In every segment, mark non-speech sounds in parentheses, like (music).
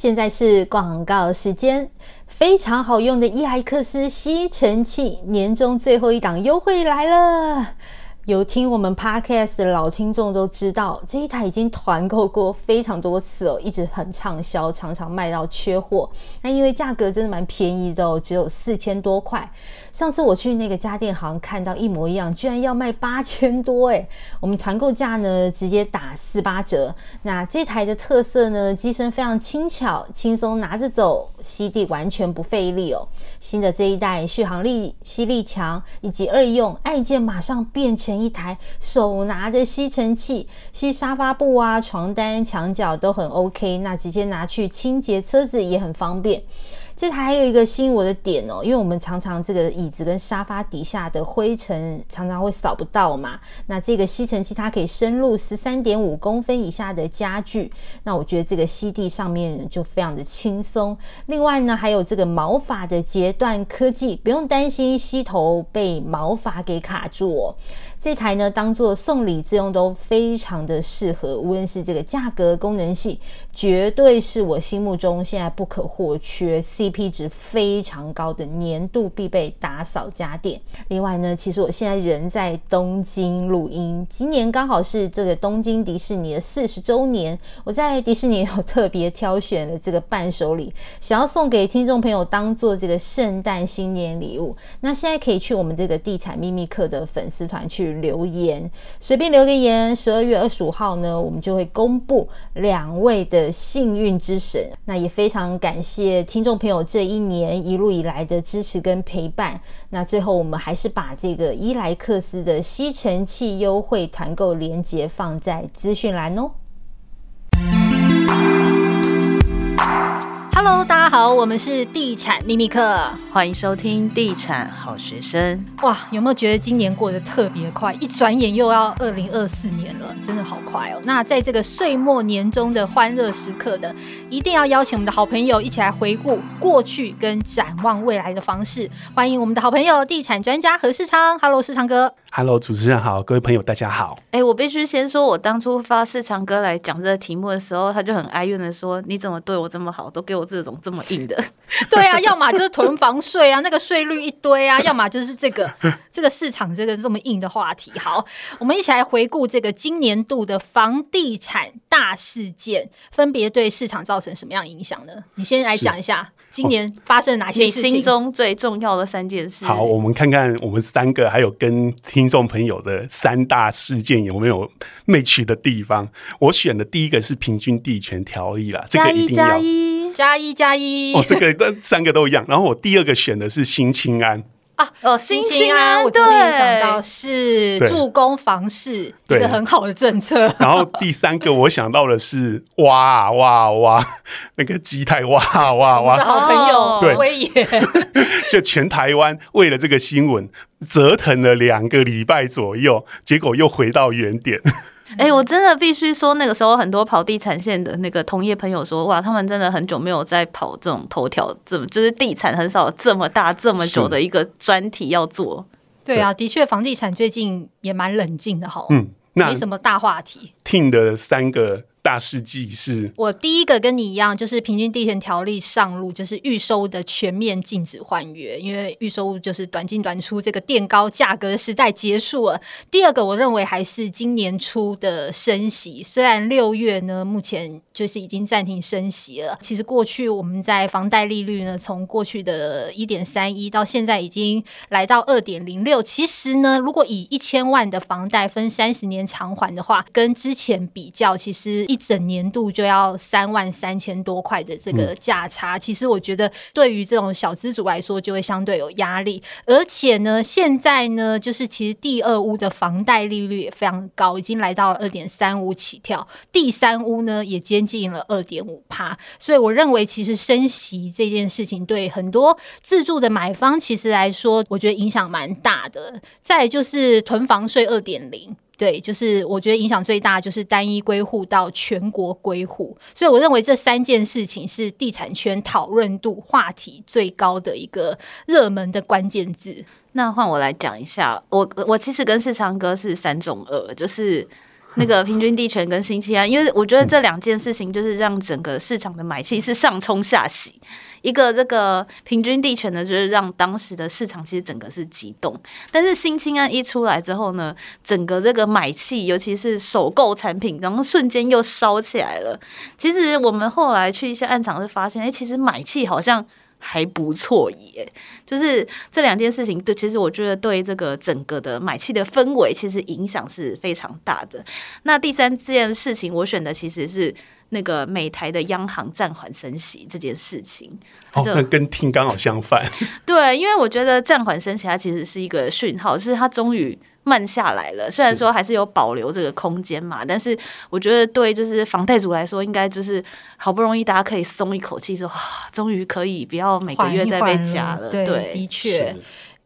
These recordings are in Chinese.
现在是广告时间，非常好用的伊莱克斯吸尘器年终最后一档优惠来了。有听我们 podcast 的老听众都知道，这一台已经团购过非常多次哦，一直很畅销，常常卖到缺货。那因为价格真的蛮便宜的哦，只有四千多块。上次我去那个家电行看到一模一样，居然要卖八千多诶。我们团购价呢，直接打四八折。那这台的特色呢，机身非常轻巧，轻松拿着走，吸地完全不费力哦。新的这一代续航力、吸力强，以及二用，按键马上变成。一台手拿的吸尘器，吸沙发布啊、床单、墙角都很 OK，那直接拿去清洁车子也很方便。这台还有一个吸引我的点哦，因为我们常常这个椅子跟沙发底下的灰尘常常会扫不到嘛。那这个吸尘器它可以深入十三点五公分以下的家具，那我觉得这个吸地上面就非常的轻松。另外呢，还有这个毛发的截断科技，不用担心吸头被毛发给卡住哦。这台呢，当做送礼自用都非常的适合。无论是这个价格、功能性，绝对是我心目中现在不可或缺。CP 值非常高的年度必备打扫家电。另外呢，其实我现在人在东京录音，今年刚好是这个东京迪士尼的四十周年。我在迪士尼有特别挑选了这个伴手礼，想要送给听众朋友当做这个圣诞新年礼物。那现在可以去我们这个地产秘密客的粉丝团去留言，随便留个言。十二月二十五号呢，我们就会公布两位的幸运之神。那也非常感谢听众朋友。这一年一路以来的支持跟陪伴，那最后我们还是把这个伊莱克斯的吸尘器优惠团购链接放在资讯栏哦。Hello，大家好，我们是地产秘密客，欢迎收听地产好学生。哇，有没有觉得今年过得特别快？一转眼又要二零二四年了，真的好快哦。那在这个岁末年终的欢乐时刻的，一定要邀请我们的好朋友一起来回顾过去跟展望未来的方式。欢迎我们的好朋友地产专家何世昌，Hello，世昌哥。Hello，主持人好，各位朋友大家好。哎，我必须先说，我当初发世昌哥来讲这个题目的时候，他就很哀怨的说：“你怎么对我这么好，都给我这种这么硬的？” (laughs) 对啊，要么就是囤房税啊，那个税率一堆啊，(laughs) 要么就是这个 (laughs) 这个市场这个这么硬的话题。好，我们一起来回顾这个今年度的房地产大事件，分别对市场造成什么样影响呢？你先来讲一下。今年发生哪些事情？中最重要的三件事。好，我们看看我们三个还有跟听众朋友的三大事件有没有 match 的地方。我选的第一个是平均地权条例啦，这个一定要加一加一哦，这个三个都一样。然后我第二个选的是新青安。啊哦，新青安，我今天想到是助攻房市一个很好的政策。(laughs) 然后第三个我想到的是哇哇哇，(laughs) 那个基泰哇哇哇，好朋友对威爷，(laughs) 就全台湾为了这个新闻折腾了两个礼拜左右，结果又回到原点。哎、欸，我真的必须说，那个时候很多跑地产线的那个同业朋友说，哇，他们真的很久没有在跑这种头条，这么就是地产很少这么大这么久的一个专题要做。对啊，的确，房地产最近也蛮冷静的哈，嗯，没什么大话题。听的三个。大事记是，我第一个跟你一样，就是平均地权条例上路，就是预售的全面禁止换约，因为预售就是短进短出，这个垫高价格的时代结束了。第二个，我认为还是今年初的升息，虽然六月呢，目前就是已经暂停升息了。其实过去我们在房贷利率呢，从过去的一点三一到现在已经来到二点零六。其实呢，如果以一千万的房贷分三十年偿还的话，跟之前比较，其实一整年度就要三万三千多块的这个价差，嗯，其实我觉得对于这种小资主来说就会相对有压力。而且呢，现在呢，就是其实第二屋的房贷利率也非常高，已经来到了二点三五起跳，第三屋呢也接近了二点五趴。所以我认为，其实升息这件事情对很多自住的买方其实来说，我觉得影响蛮大的。再就是囤房税二点零。对，就是我觉得影响最大就是单一归户到全国归户，所以我认为这三件事情是地产圈讨论度话题最高的一个热门的关键字。那换我来讲一下，我我其实跟世昌哥是三种二，就是那个平均地权跟新青安，因为我觉得这两件事情就是让整个市场的买气是上冲下洗。一个这个平均地权呢，就是让当时的市场其实整个是激动，但是新青安一出来之后呢，整个这个买气，尤其是首购产品，然后瞬间又烧起来了。其实我们后来去一些暗场是发现，哎，其实买气好像还不错耶。就是这两件事情，对，其实我觉得对这个整个的买气的氛围，其实影响是非常大的。那第三件事情，我选的其实是。那个美台的央行暂缓升息这件事情，哦，那跟听刚好相反。(laughs) 对，因为我觉得暂缓升息它其实是一个讯号，就是它终于慢下来了。虽然说还是有保留这个空间嘛，但是我觉得对就是房贷族来说，应该就是好不容易大家可以松一口气，说终于可以不要每个月再被加了。对，的确。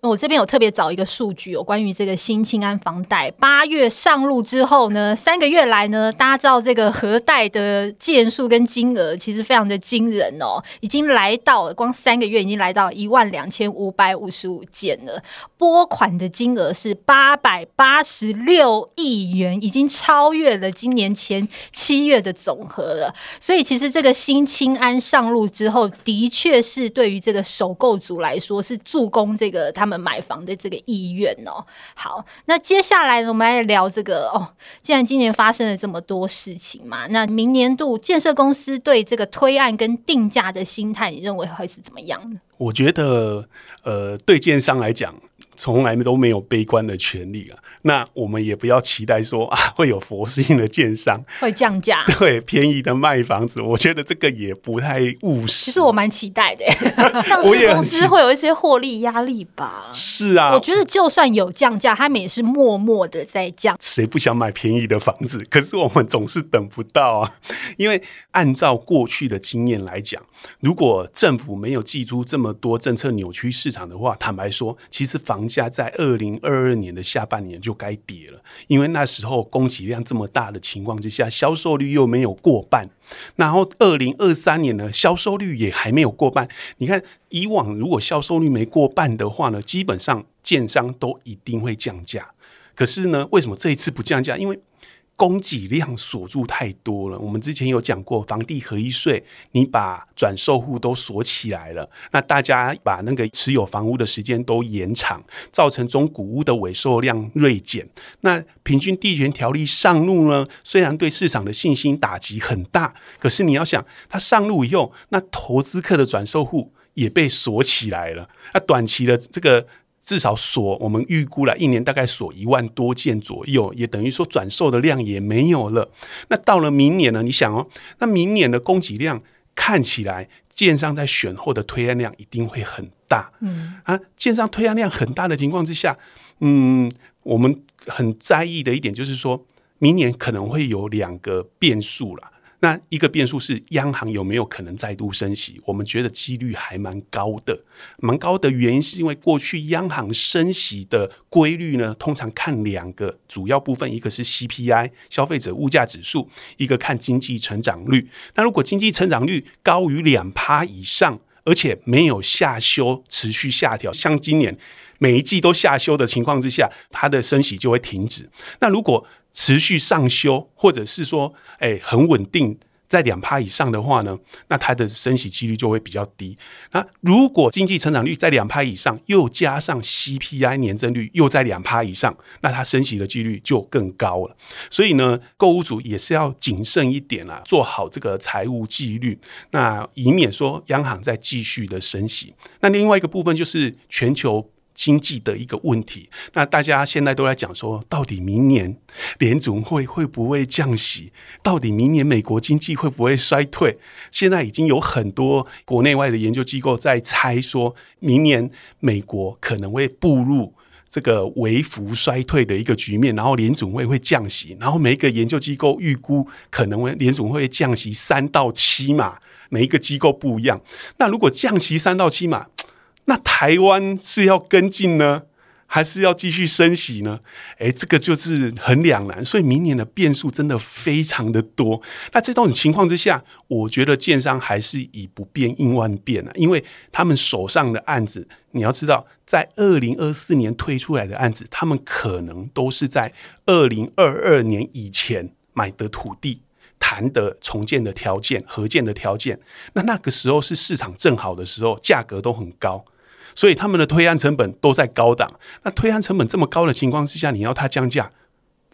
我这边有特别找一个数据，有关于这个新青安房贷八月上路之后呢，三个月来呢，大家知道这个核贷的件数跟金额其实非常的惊人哦，已经来到了光三个月已经来到一万两千五百五十五件了，拨款的金额是八百八十六亿元，已经超越了今年前七月的总和了。所以其实这个新青安上路之后，的确是对于这个首购族来说是助攻这个他们。买房的这个意愿哦，好，那接下来呢，我们来聊这个哦。既然今年发生了这么多事情嘛，那明年度建设公司对这个推案跟定价的心态，你认为会是怎么样呢？我觉得，呃，对建商来讲，从来都没有悲观的权利啊。那我们也不要期待说啊，会有佛性的建商会降价，(laughs) 对，便宜的卖房子，我觉得这个也不太务实。其实我蛮期待的，(laughs) 上市公司会有一些获利压力吧？是啊，我觉得就算有降价，他们也是默默的在降。谁不想买便宜的房子？可是我们总是等不到啊，因为按照过去的经验来讲，如果政府没有祭出这么多政策扭曲市场的话，坦白说，其实房价在二零二二年的下半年就。就该跌了，因为那时候供给量这么大的情况之下，销售率又没有过半。然后二零二三年呢，销售率也还没有过半。你看，以往如果销售率没过半的话呢，基本上建商都一定会降价。可是呢，为什么这一次不降价？因为供给量锁住太多了。我们之前有讲过，房地合一税，你把转售户都锁起来了，那大家把那个持有房屋的时间都延长，造成中古屋的尾售量锐减。那平均地权条例上路呢，虽然对市场的信心打击很大，可是你要想，它上路以后，那投资客的转售户也被锁起来了。那短期的这个。至少锁，我们预估了一年大概锁一万多件左右，也等于说转售的量也没有了。那到了明年呢？你想哦，那明年的供给量看起来，建商在选后的推案量一定会很大。嗯啊，建商推案量很大的情况之下，嗯，我们很在意的一点就是说，明年可能会有两个变数了。那一个变数是央行有没有可能再度升息？我们觉得几率还蛮高的，蛮高的原因是因为过去央行升息的规律呢，通常看两个主要部分，一个是 CPI 消费者物价指数，一个看经济成长率。那如果经济成长率高于两趴以上，而且没有下修，持续下调，像今年每一季都下修的情况之下，它的升息就会停止。那如果持续上修，或者是说，哎、很稳定在两趴以上的话呢，那它的升息几率就会比较低。那如果经济成长率在两趴以上，又加上 CPI 年增率又在两趴以上，那它升息的几率就更高了。所以呢，购物族也是要谨慎一点啊，做好这个财务纪律，那以免说央行再继续的升息。那另外一个部分就是全球。经济的一个问题，那大家现在都在讲说，到底明年联总会会不会降息？到底明年美国经济会不会衰退？现在已经有很多国内外的研究机构在猜，说明年美国可能会步入这个微幅衰退的一个局面，然后联总会会降息，然后每一个研究机构预估可能会联总会降息三到七码，每一个机构不一样。那如果降息三到七码，那台湾是要跟进呢，还是要继续升息呢？诶，这个就是很两难，所以明年的变数真的非常的多。那这种情况之下，我觉得建商还是以不变应万变啊，因为他们手上的案子，你要知道，在二零二四年推出来的案子，他们可能都是在二零二二年以前买的土地，谈的重建的条件、合建的条件。那那个时候是市场正好的时候，价格都很高。所以他们的推案成本都在高档，那推案成本这么高的情况之下，你要他降价，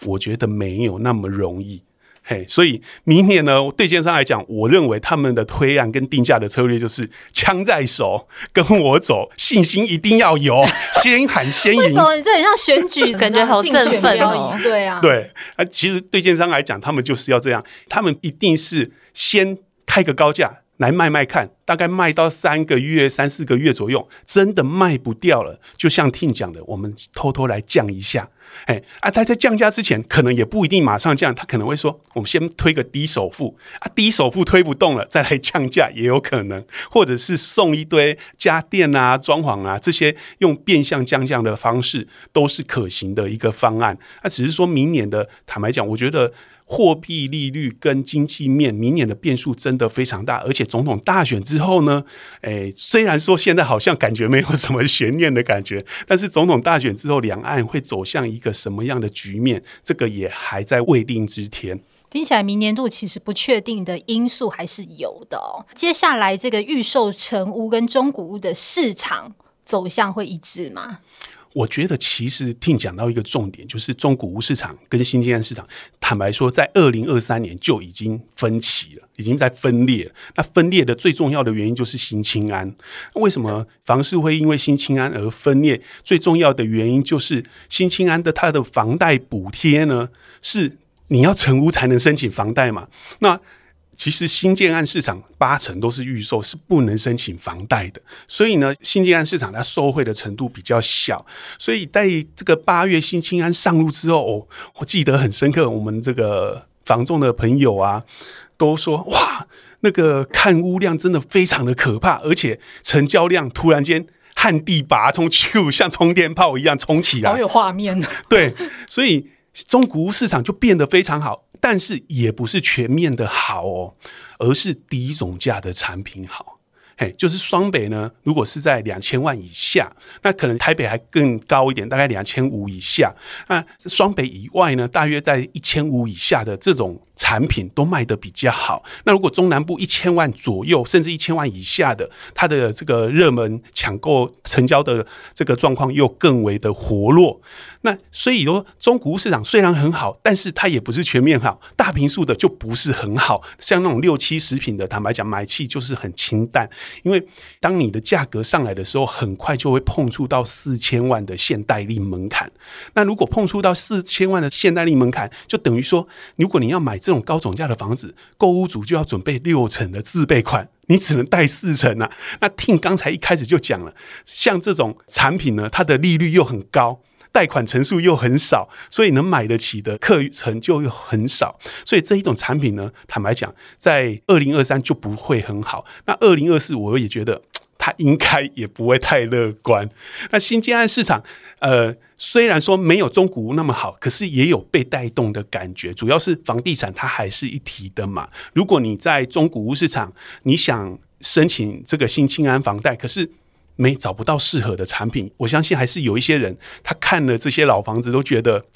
我觉得没有那么容易。嘿，所以明年呢，对建商来讲，我认为他们的推案跟定价的策略就是枪在手，跟我走，信心一定要有，(laughs) 先喊先赢。为什么你这很像选举，(laughs) 感觉好振奋哦？对啊，对啊，其实对建商来讲，他们就是要这样，他们一定是先开个高价。来卖卖看，大概卖到三个月、三四个月左右，真的卖不掉了，就像听讲的，我们偷偷来降一下。哎，啊，他在降价之前，可能也不一定马上降，他可能会说，我们先推个低首付，啊，低首付推不动了，再来降价也有可能，或者是送一堆家电啊、装潢啊这些，用变相降价的方式，都是可行的一个方案。那只是说明年的，坦白讲，我觉得。货币利率跟经济面，明年的变数真的非常大，而且总统大选之后呢，诶，虽然说现在好像感觉没有什么悬念的感觉，但是总统大选之后，两岸会走向一个什么样的局面，这个也还在未定之天。听起来明年度其实不确定的因素还是有的哦。接下来这个预售成屋跟中古屋的市场走向会一致吗？我觉得其实听讲到一个重点，就是中古屋市场跟新建案市场，坦白说，在二零二三年就已经分歧了，已经在分裂了。那分裂的最重要的原因就是新青安。为什么房市会因为新青安而分裂？最重要的原因就是新青安的它的房贷补贴呢，是你要成屋才能申请房贷嘛？那其实新建案市场八成都是预售，是不能申请房贷的。所以呢，新建案市场它受惠的程度比较小。所以在这个八月新青安上路之后，哦，我记得很深刻，我们这个房仲的朋友啊，都说哇，那个看屋量真的非常的可怕，而且成交量突然间旱地拔葱，就像冲天炮一样冲起来，好有画面。对，所以中古屋市场就变得非常好。但是也不是全面的好哦，而是低总价的产品好。嘿，就是双北呢，如果是在两千万以下，那可能台北还更高一点，大概两千五以下。那双北以外呢，大约在一千五以下的这种。产品都卖得比较好。那如果中南部一千万左右，甚至一千万以下的，它的这个热门抢购成交的这个状况又更为的活络。那所以说，中古市场虽然很好，但是它也不是全面好。大平数的就不是很好，像那种六七十坪的，坦白讲，买气就是很清淡。因为当你的价格上来的时候，很快就会碰触到四千万的限贷令门槛。那如果碰触到四千万的限贷令门槛，就等于说，如果你要买。这种高总价的房子，购屋族就要准备六成的自备款，你只能贷四成啊。那听刚才一开始就讲了，像这种产品呢，它的利率又很高，贷款成数又很少，所以能买得起的客层就又很少。所以这一种产品呢，坦白讲，在二零二三就不会很好。那二零二四，我也觉得它应该也不会太乐观。那新建案市场，呃。虽然说没有中古屋那么好，可是也有被带动的感觉。主要是房地产它还是一体的嘛。如果你在中古屋市场，你想申请这个新青安房贷，可是没找不到适合的产品，我相信还是有一些人他看了这些老房子都觉得。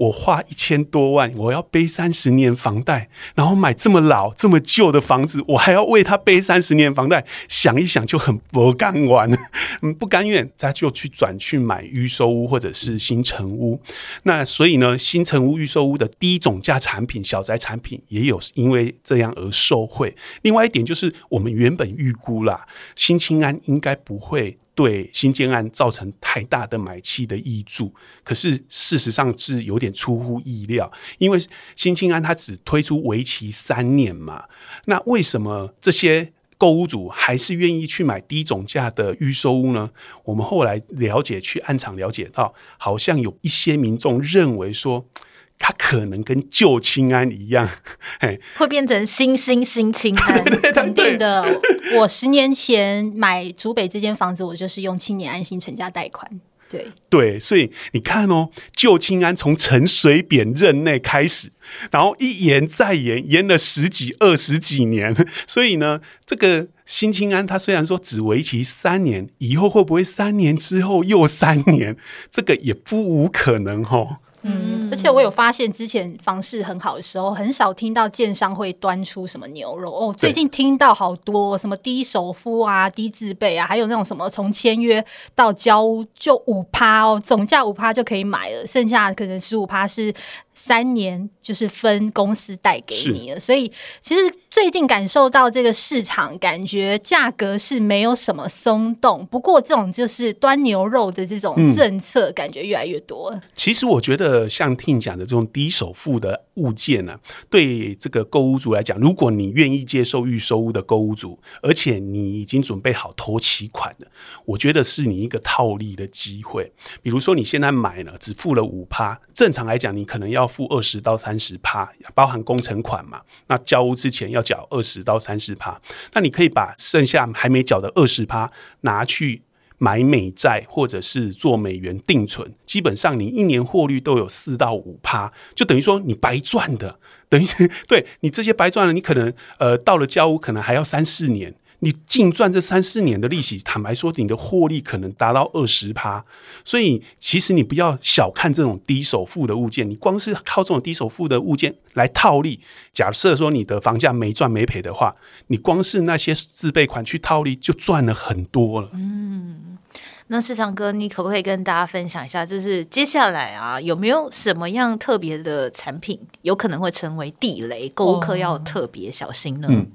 我花一千多万，我要背三十年房贷，然后买这么老、这么旧的房子，我还要为他背三十年房贷，想一想就很不甘愿，(laughs) 嗯，不甘愿，他就去转去买预售屋或者是新城屋。那所以呢，新城屋、预售屋的低总价产品、小宅产品也有因为这样而受惠。另外一点就是，我们原本预估啦，新青安应该不会。对新建案造成太大的买气的挹注，可是事实上是有点出乎意料，因为新青安它只推出为期三年嘛，那为什么这些购屋主还是愿意去买低总价的预售屋呢？我们后来了解，去案场了解到，好像有一些民众认为说。它可能跟旧青安一样，(laughs) 嘿，会变成新新新青安，(laughs) 肯定的。我十年前买竹北这间房子，我就是用青年安心成家贷款。对对，所以你看哦，旧青安从陈水扁任内开始，然后一延再延，延了十几二十几年。(laughs) 所以呢，这个新青安它虽然说只为期三年，以后会不会三年之后又三年？这个也不无可能哦。嗯，而且我有发现，之前房市很好的时候，很少听到建商会端出什么牛肉哦。最近听到好多什么低首付啊、低自备啊，还有那种什么从签约到交屋就五趴哦，总价五趴就可以买了，剩下可能十五趴是。三年就是分公司带给你了，所以其实最近感受到这个市场感觉价格是没有什么松动，不过这种就是端牛肉的这种政策感觉越来越多了。嗯、其实我觉得像听讲的这种低首付的物件呢、啊，对这个购物族来讲，如果你愿意接受预收屋的购物族，而且你已经准备好投期款了，我觉得是你一个套利的机会。比如说你现在买了，只付了五趴，正常来讲你可能要。付二十到三十趴，包含工程款嘛？那交屋之前要缴二十到三十趴，那你可以把剩下还没缴的二十趴拿去买美债，或者是做美元定存。基本上你一年获利都有四到五趴，就等于说你白赚的。等于 (laughs) 对你这些白赚了，你可能呃到了交屋可能还要三四年。你净赚这三四年的利息，坦白说，你的获利可能达到二十趴。所以，其实你不要小看这种低首付的物件，你光是靠这种低首付的物件来套利。假设说你的房价没赚没赔的话，你光是那些自备款去套利，就赚了很多了。嗯，那世昌哥，你可不可以跟大家分享一下，就是接下来啊，有没有什么样特别的产品有可能会成为地雷，购物客要特别小心呢？嗯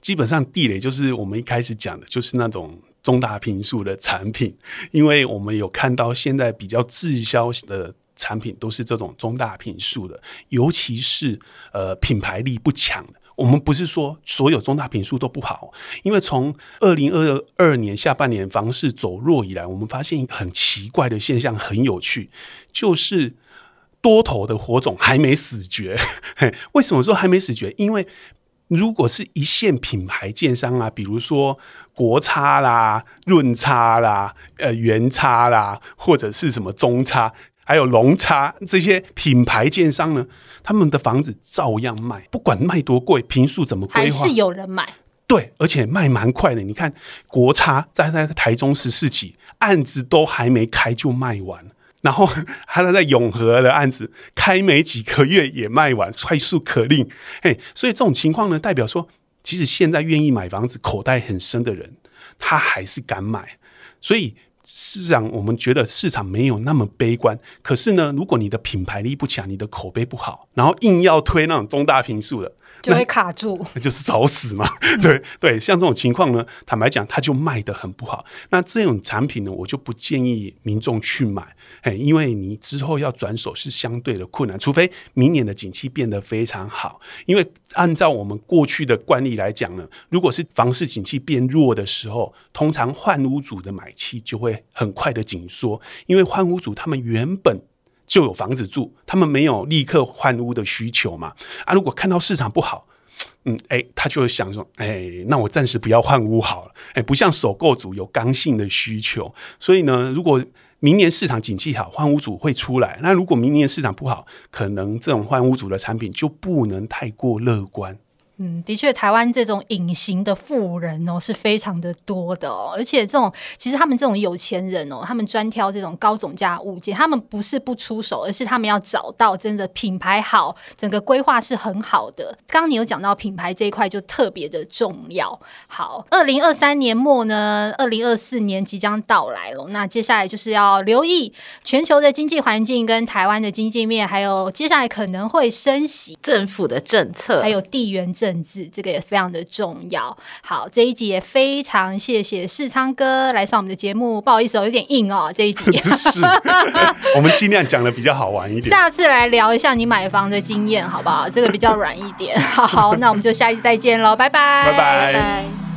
基本上地雷就是我们一开始讲的，就是那种中大平数的产品，因为我们有看到现在比较滞销的产品都是这种中大坪数的，尤其是呃品牌力不强的。我们不是说所有中大坪数都不好，因为从二零二二年下半年房市走弱以来，我们发现很奇怪的现象，很有趣，就是多头的火种还没死绝。为什么说还没死绝？因为如果是一线品牌建商啊，比如说国差啦、润差啦、呃元差啦，或者是什么中差，还有龙差这些品牌建商呢，他们的房子照样卖，不管卖多贵，平数怎么规划，还是有人买。对，而且卖蛮快的。你看国差在在台中十四期案子都还没开就卖完。然后 (laughs) 他在永和的案子开没几个月也卖完，快速可令。嘿，所以这种情况呢，代表说，其实现在愿意买房子、口袋很深的人，他还是敢买。所以市场我们觉得市场没有那么悲观。可是呢，如果你的品牌力不强，你的口碑不好，然后硬要推那种中大平数的，就会卡住，那就是找死嘛。(laughs) 对对，像这种情况呢，坦白讲，它就卖得很不好。那这种产品呢，我就不建议民众去买。哎，因为你之后要转手是相对的困难，除非明年的景气变得非常好。因为按照我们过去的惯例来讲呢，如果是房市景气变弱的时候，通常换屋主的买气就会很快的紧缩，因为换屋主他们原本就有房子住，他们没有立刻换屋的需求嘛。啊，如果看到市场不好，嗯，哎，他就想说，哎，那我暂时不要换屋好了。哎，不像首购族有刚性的需求，所以呢，如果明年市场景气好，换屋主会出来。那如果明年市场不好，可能这种换屋主的产品就不能太过乐观。嗯，的确，台湾这种隐形的富人哦是非常的多的哦，而且这种其实他们这种有钱人哦，他们专挑这种高总价物件，他们不是不出手，而是他们要找到真的品牌好，整个规划是很好的。刚刚你有讲到品牌这一块就特别的重要。好，二零二三年末呢，二零二四年即将到来了，那接下来就是要留意全球的经济环境跟台湾的经济面，还有接下来可能会升息政府的政策，还有地缘政。政治这个也非常的重要。好，这一集也非常谢谢世昌哥来上我们的节目。不好意思哦，有点硬哦，这一集。(laughs) 是，(laughs) 我们尽量讲的比较好玩一点。下次来聊一下你买房的经验，好不好？这个比较软一点。好，那我们就下一次再见喽，拜拜，拜拜。